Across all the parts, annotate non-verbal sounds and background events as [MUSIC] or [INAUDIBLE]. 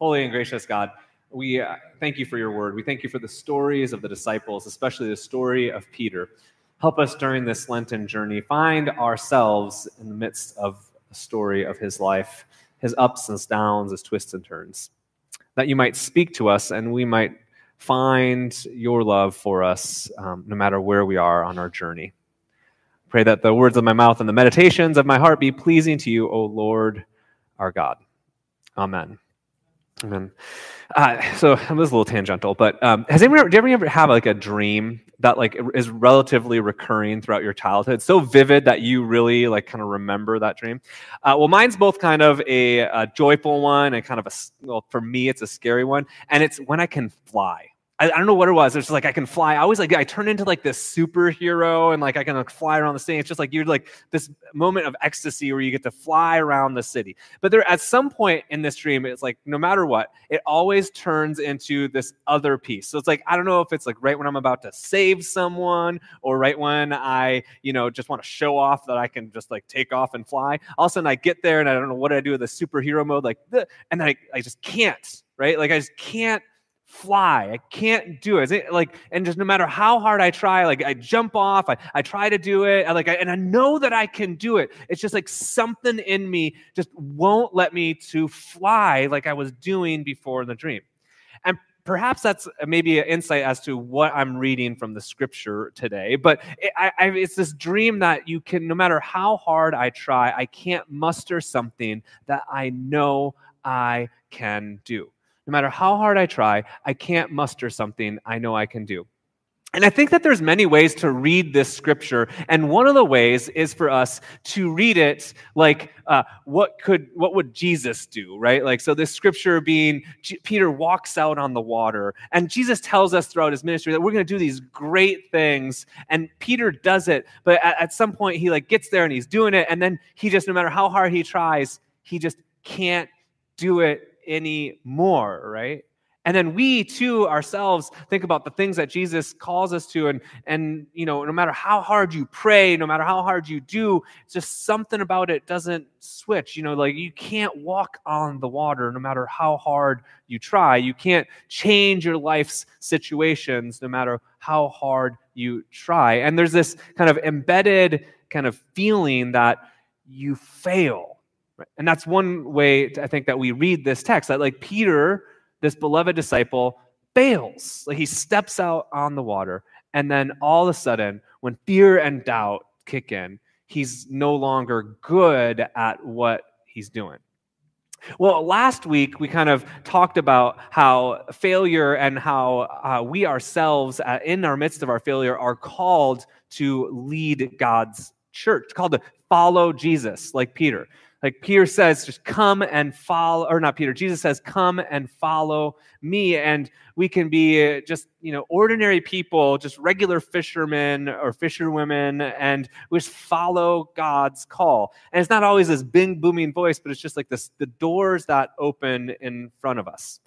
Holy and gracious God, we uh, thank you for your word. We thank you for the stories of the disciples, especially the story of Peter. Help us during this Lenten journey find ourselves in the midst of a story of his life, his ups and downs, his twists and turns. That you might speak to us and we might find your love for us um, no matter where we are on our journey. Pray that the words of my mouth and the meditations of my heart be pleasing to you, O Lord our God. Amen. Amen. Uh, so [LAUGHS] it was a little tangential, but um, has anyone ever, do you ever have like a dream that like is relatively recurring throughout your childhood, so vivid that you really like kind of remember that dream? Uh, well, mine's both kind of a, a joyful one and kind of a well for me it's a scary one, and it's when I can fly. I, I, don't know what it was. It's just like I can fly. I always like I turn into like this superhero and like I can like fly around the city. It's just like you're like this moment of ecstasy where you get to fly around the city. But there at some point in this dream, it's like no matter what, it always turns into this other piece. So it's like I don't know if it's like right when I'm about to save someone or right when I, you know, just want to show off that I can just like take off and fly. All of a sudden I get there and I don't know what I do with the superhero mode, like and then I, I just can't, right? Like I just can't fly. I can't do it. it. Like, and just no matter how hard I try, like I jump off, I, I try to do it, I, like, I, and I know that I can do it. It's just like something in me just won't let me to fly like I was doing before in the dream. And perhaps that's maybe an insight as to what I'm reading from the scripture today. But it, I, I, it's this dream that you can, no matter how hard I try, I can't muster something that I know I can do. No matter how hard I try, I can't muster something I know I can do. And I think that there's many ways to read this scripture, and one of the ways is for us to read it like, uh, what could, what would Jesus do, right? Like, so this scripture being G- Peter walks out on the water, and Jesus tells us throughout his ministry that we're going to do these great things, and Peter does it, but at, at some point he like gets there and he's doing it, and then he just, no matter how hard he tries, he just can't do it anymore, right? And then we too ourselves think about the things that Jesus calls us to. And, and, you know, no matter how hard you pray, no matter how hard you do, just something about it doesn't switch. You know, like you can't walk on the water no matter how hard you try. You can't change your life's situations no matter how hard you try. And there's this kind of embedded kind of feeling that you fail Right? And that's one way to, I think that we read this text that like Peter, this beloved disciple, fails. Like he steps out on the water, and then all of a sudden, when fear and doubt kick in, he's no longer good at what he's doing. Well, last week we kind of talked about how failure and how uh, we ourselves, uh, in our midst of our failure, are called to lead God's church, called to follow Jesus, like Peter. Like Peter says, just come and follow, or not Peter, Jesus says, come and follow me. And we can be just, you know, ordinary people, just regular fishermen or fisherwomen, and we just follow God's call. And it's not always this big, booming voice, but it's just like this the doors that open in front of us.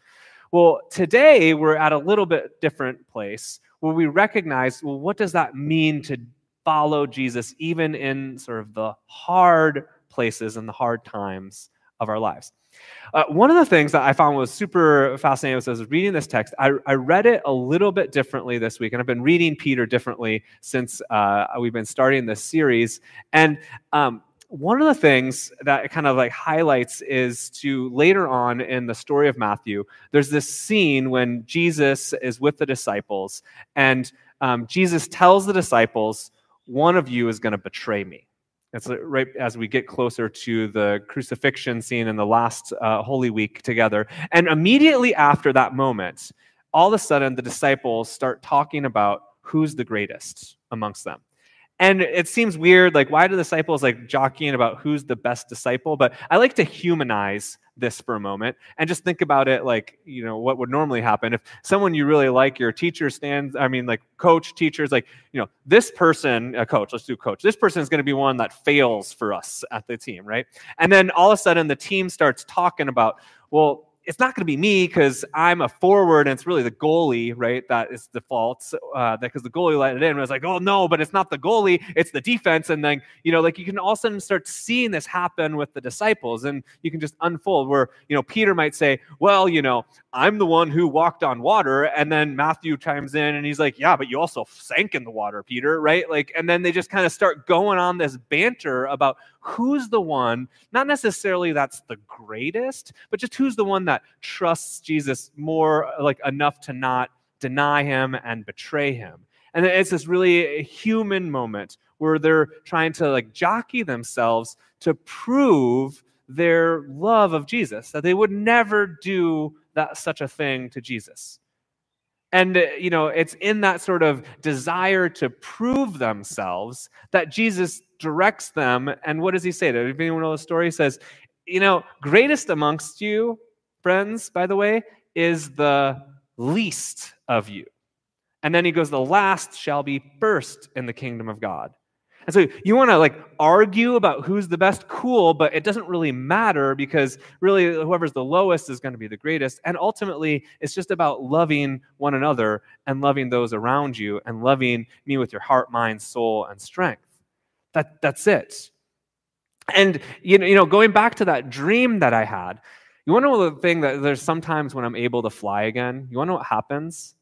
Well, today we're at a little bit different place where we recognize, well, what does that mean to follow Jesus, even in sort of the hard places and the hard times of our lives. Uh, one of the things that I found was super fascinating was I was reading this text. I, I, read it a little bit differently this week, and I've been reading Peter differently since uh, we've been starting this series. And um, one of the things that kind of like highlights is to later on in the story of Matthew, there's this scene when Jesus is with the disciples, and um, Jesus tells the disciples, One of you is going to betray me. It's right as we get closer to the crucifixion scene in the last uh, Holy Week together. And immediately after that moment, all of a sudden the disciples start talking about who's the greatest amongst them. And it seems weird, like, why do disciples like jockeying about who's the best disciple? But I like to humanize this for a moment and just think about it like, you know, what would normally happen if someone you really like, your teacher stands, I mean, like coach, teachers, like, you know, this person, a coach, let's do coach, this person is going to be one that fails for us at the team, right? And then all of a sudden the team starts talking about, well, it's not going to be me because I'm a forward and it's really the goalie, right? That is the fault uh, because the goalie let it in. I was like, oh no, but it's not the goalie, it's the defense. And then, you know, like you can all of a sudden start seeing this happen with the disciples and you can just unfold where, you know, Peter might say, well, you know, I'm the one who walked on water. And then Matthew chimes in and he's like, yeah, but you also sank in the water, Peter, right? Like, and then they just kind of start going on this banter about who's the one, not necessarily that's the greatest, but just who's the one that trusts Jesus more like enough to not deny him and betray him. And it's this really human moment where they're trying to like jockey themselves to prove their love of Jesus, that they would never do that such a thing to Jesus. And, uh, you know, it's in that sort of desire to prove themselves that Jesus directs them. And what does he say? Does anyone know the story? He says, you know, greatest amongst you, friends, by the way, is the least of you. And then he goes, the last shall be first in the kingdom of God. And so you want to like argue about who's the best, cool, but it doesn't really matter because really whoever's the lowest is going to be the greatest. And ultimately, it's just about loving one another and loving those around you and loving me with your heart, mind, soul, and strength. That, that's it. And you know, you know, going back to that dream that I had, you want to know the thing that there's sometimes when I'm able to fly again, you want to know what happens?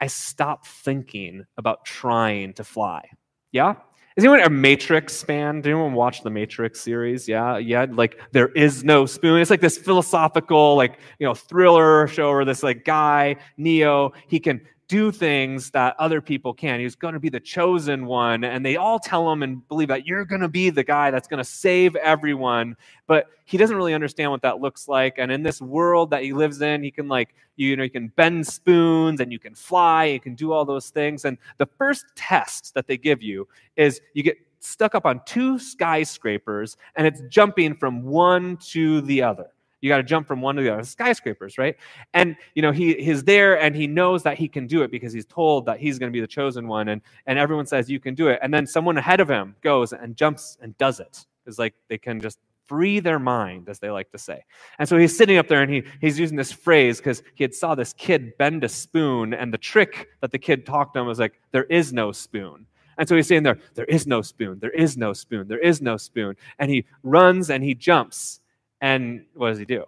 I stop thinking about trying to fly. Yeah? Is anyone a Matrix fan? Did anyone watch the Matrix series? Yeah, yeah. Like there is no spoon. It's like this philosophical, like you know, thriller show where this like guy Neo he can do things that other people can. He's going to be the chosen one. And they all tell him and believe that you're going to be the guy that's going to save everyone. But he doesn't really understand what that looks like. And in this world that he lives in, he can, like, you know, you can bend spoons and you can fly, you can do all those things. And the first test that they give you is you get stuck up on two skyscrapers and it's jumping from one to the other. You got to jump from one to the other. Skyscrapers, right? And you know, he he's there and he knows that he can do it because he's told that he's going to be the chosen one, and and everyone says you can do it. And then someone ahead of him goes and jumps and does it. It's like they can just free their mind, as they like to say. And so he's sitting up there and he, he's using this phrase because he had saw this kid bend a spoon, and the trick that the kid talked to him was like, there is no spoon. And so he's saying there, there is no spoon, there is no spoon, there is no spoon. And he runs and he jumps. And what does he do?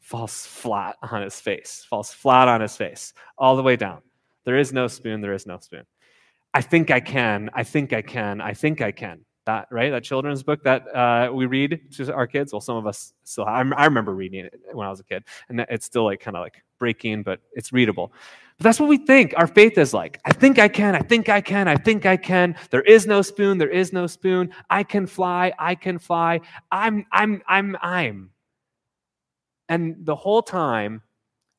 Falls flat on his face, falls flat on his face, all the way down. There is no spoon, there is no spoon. I think I can, I think I can, I think I can. That, right? That children's book that uh, we read to our kids. Well, some of us still, I, I remember reading it when I was a kid, and it's still like kind of like breaking, but it's readable. But that's what we think our faith is like. I think I can, I think I can, I think I can. There is no spoon, there is no spoon. I can fly, I can fly. I'm, I'm, I'm, I'm. And the whole time,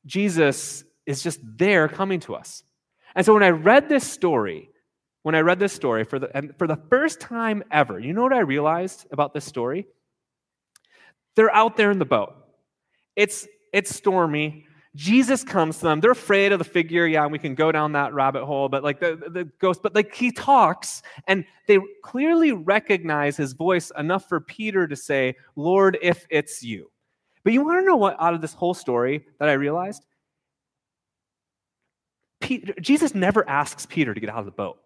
Jesus is just there coming to us. And so when I read this story, when I read this story for the, and for the first time ever, you know what I realized about this story? They're out there in the boat. It's, it's stormy. Jesus comes to them. They're afraid of the figure. Yeah, we can go down that rabbit hole, but like the, the ghost, but like he talks and they clearly recognize his voice enough for Peter to say, Lord, if it's you. But you want to know what out of this whole story that I realized? Peter, Jesus never asks Peter to get out of the boat.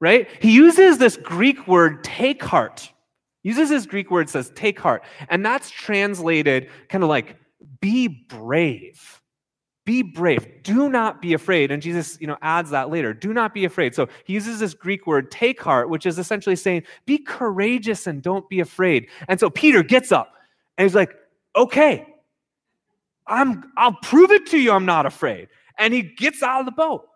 Right? He uses this Greek word, take heart. uses this Greek word says take heart. And that's translated kind of like be brave. Be brave. Do not be afraid. And Jesus, you know, adds that later. Do not be afraid. So he uses this Greek word, take heart, which is essentially saying, be courageous and don't be afraid. And so Peter gets up and he's like, okay, I'm, I'll prove it to you I'm not afraid. And he gets out of the boat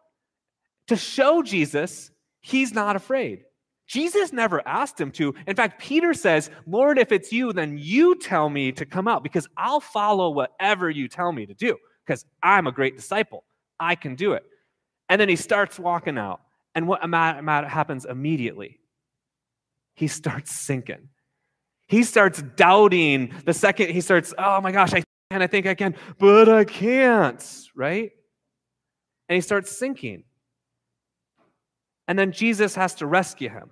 to show Jesus he's not afraid. Jesus never asked him to. In fact, Peter says, Lord, if it's you, then you tell me to come out because I'll follow whatever you tell me to do because I'm a great disciple. I can do it. And then he starts walking out. And what happens immediately? He starts sinking. He starts doubting the second he starts, oh my gosh, I can, I think I can, but I can't, right? And he starts sinking. And then Jesus has to rescue him.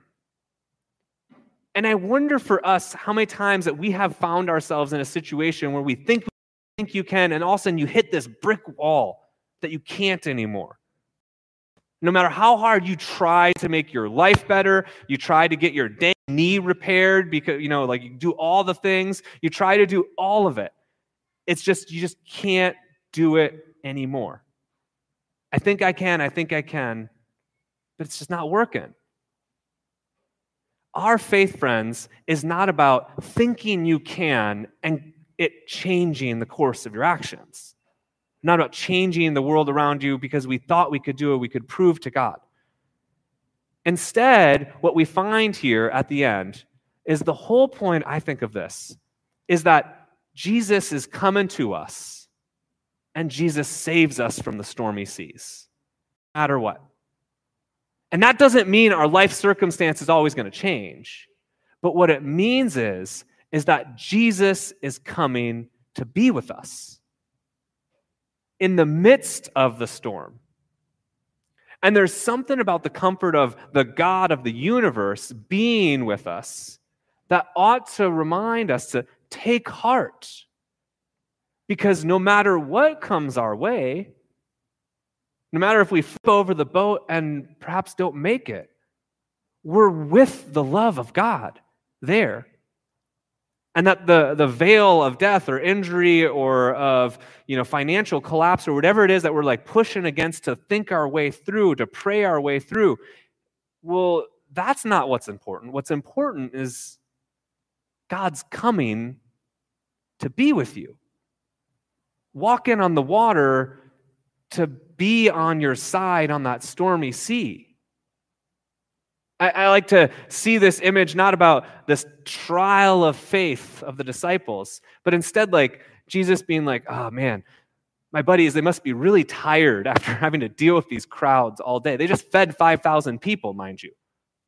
And I wonder for us how many times that we have found ourselves in a situation where we think think you can, and all of a sudden you hit this brick wall that you can't anymore. No matter how hard you try to make your life better, you try to get your knee repaired because, you know, like you do all the things, you try to do all of it. It's just, you just can't do it anymore. I think I can, I think I can, but it's just not working. Our faith, friends, is not about thinking you can and it changing the course of your actions. Not about changing the world around you because we thought we could do it, we could prove to God. Instead, what we find here at the end is the whole point, I think, of this is that Jesus is coming to us and Jesus saves us from the stormy seas, no matter what. And that doesn't mean our life circumstance is always going to change. But what it means is, is that Jesus is coming to be with us in the midst of the storm. And there's something about the comfort of the God of the universe being with us that ought to remind us to take heart. Because no matter what comes our way, no matter if we flip over the boat and perhaps don't make it, we're with the love of God there. And that the, the veil of death or injury or of you know, financial collapse or whatever it is that we're like pushing against to think our way through, to pray our way through, well, that's not what's important. What's important is God's coming to be with you. Walk in on the water to be on your side on that stormy sea. I, I, like to see this image not about this trial of faith of the disciples, but instead like Jesus being like, oh man, my buddies, they must be really tired [LAUGHS] after having to deal with these crowds all day. They just fed 5,000 people, mind you,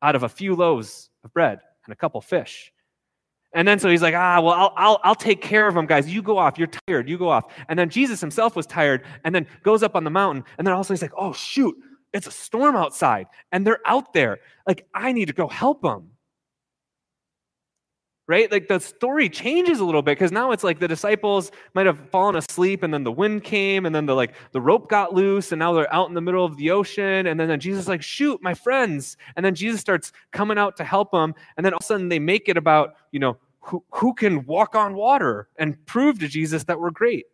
out of a few loaves of bread and a couple fish. And then so he's like, ah, well, I'll, I'll, I'll take care of them, guys. You go off. You're tired. You go off. And then Jesus himself was tired and then goes up on the mountain. And then also he's like, oh, shoot, it's a storm outside. And they're out there. Like, I need to go help them right? Like the story changes a little bit because now it's like the disciples might have fallen asleep and then the wind came and then the like the rope got loose and now they're out in the middle of the ocean and then, then Jesus is like shoot my friends and then Jesus starts coming out to help them and then all of a sudden they make it about you know who, who can walk on water and prove to Jesus that we're great.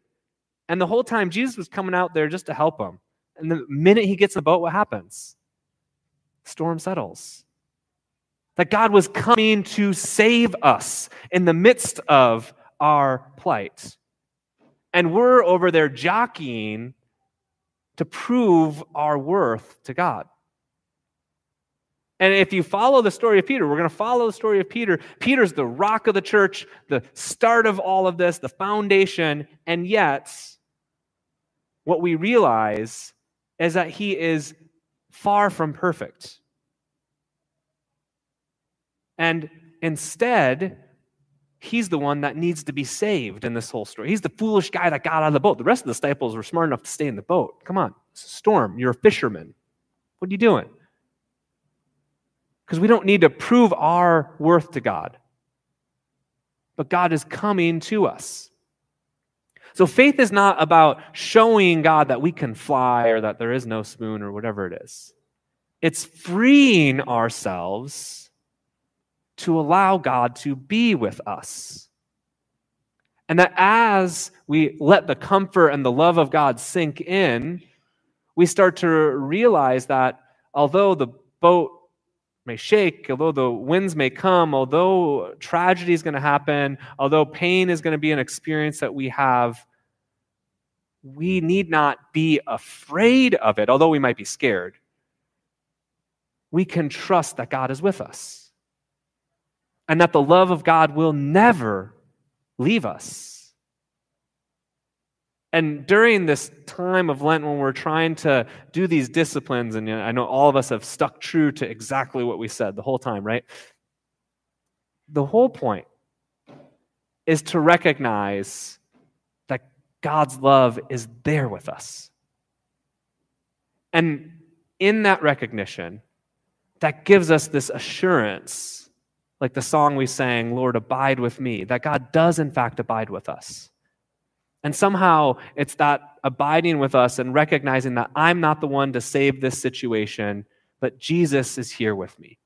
And the whole time Jesus was coming out there just to help them. And the minute he gets in the boat, what happens? Storm settles that God was coming to save us in the midst of our plight. And we're over there jockeying to prove our worth to God. And if you follow the story of Peter, we're going to follow the story of Peter. Peter's the rock of the church, the start of all of this, the foundation. And yet, what we realize is that he is far from perfect. And instead, he's the one that needs to be saved in this whole story. He's the foolish guy that got out of the boat. The rest of the disciples were smart enough to stay in the boat. Come on, it's a storm. You're a fisherman. What are you doing? Because we don't need to prove our worth to God. But God is coming to us. So faith is not about showing God that we can fly or that there is no spoon or whatever it is. It's freeing ourselves to allow God to be with us. And that as we let the comfort and the love of God sink in, we start to realize that although the boat may shake, although the winds may come, although tragedy is going to happen, although pain is going to be an experience that we have, we need not be afraid of it, although we might be scared. We can trust that God is with us and that the love of God will never leave us. And during this time of Lent, when we're trying to do these disciplines, and I know all of us have stuck true to exactly what we said the whole time, right? The whole point is to recognize that God's love is there with us. And in that recognition, that gives us this assurance like the song we sang, Lord, abide with me, that God does in fact abide with us. And somehow it's that abiding with us and recognizing that I'm not the one to save this situation, but Jesus is here with me.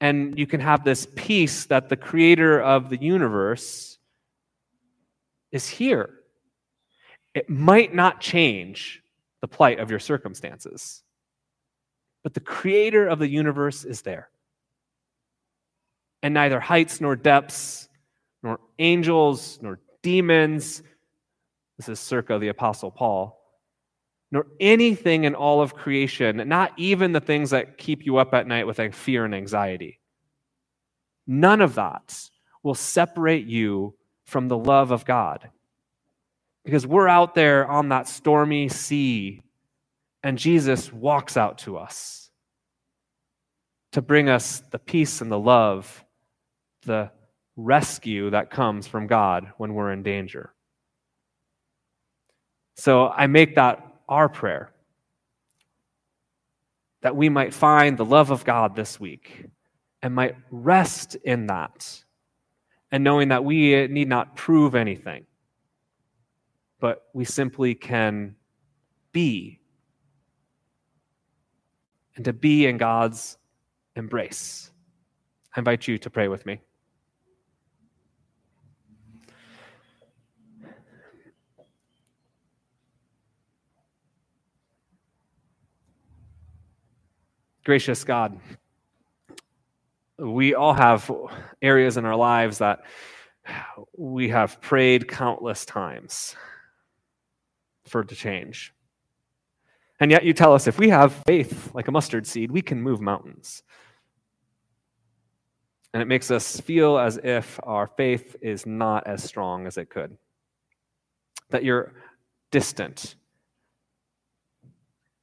And you can have this peace that the creator of the universe is here. It might not change the plight of your circumstances, but the creator of the universe is there. And neither heights nor depths, nor angels, nor demons, this is circa the Apostle Paul, nor anything in all of creation, not even the things that keep you up at night with like fear and anxiety. None of that will separate you from the love of God. Because we're out there on that stormy sea, and Jesus walks out to us to bring us the peace and the love, the rescue that comes from God when we're in danger. So I make that our prayer that we might find the love of God this week and might rest in that and knowing that we need not prove anything, but we simply can be. And to be in God's embrace. I invite you to pray with me. Gracious God, we all have areas in our lives that we have prayed countless times for to change. And yet you tell us if we have faith like a mustard seed, we can move mountains. And it makes us feel as if our faith is not as strong as it could, that you're distant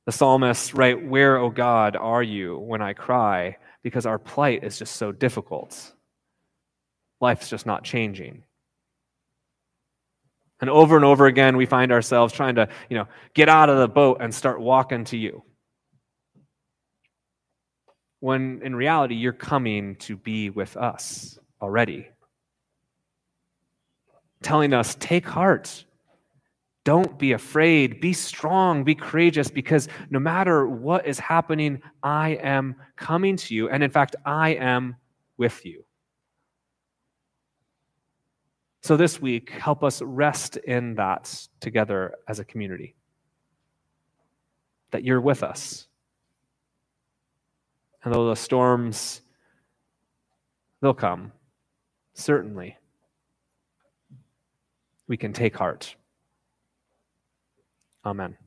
the psalmist write, Where, O God, are you when I cry? Because our plight is just so difficult. Life's just not changing. And over and over again, we find ourselves trying to, you know, get out of the boat and start walking to you. When in reality, you're coming to be with us already. Telling us, take heart. Don't be afraid. Be strong. Be courageous because no matter what is happening, I am coming to you. And in fact, I am with you. So this week, help us rest in that together as a community. That you're with us. And though the storms, they'll come, certainly, we can take heart. Amen.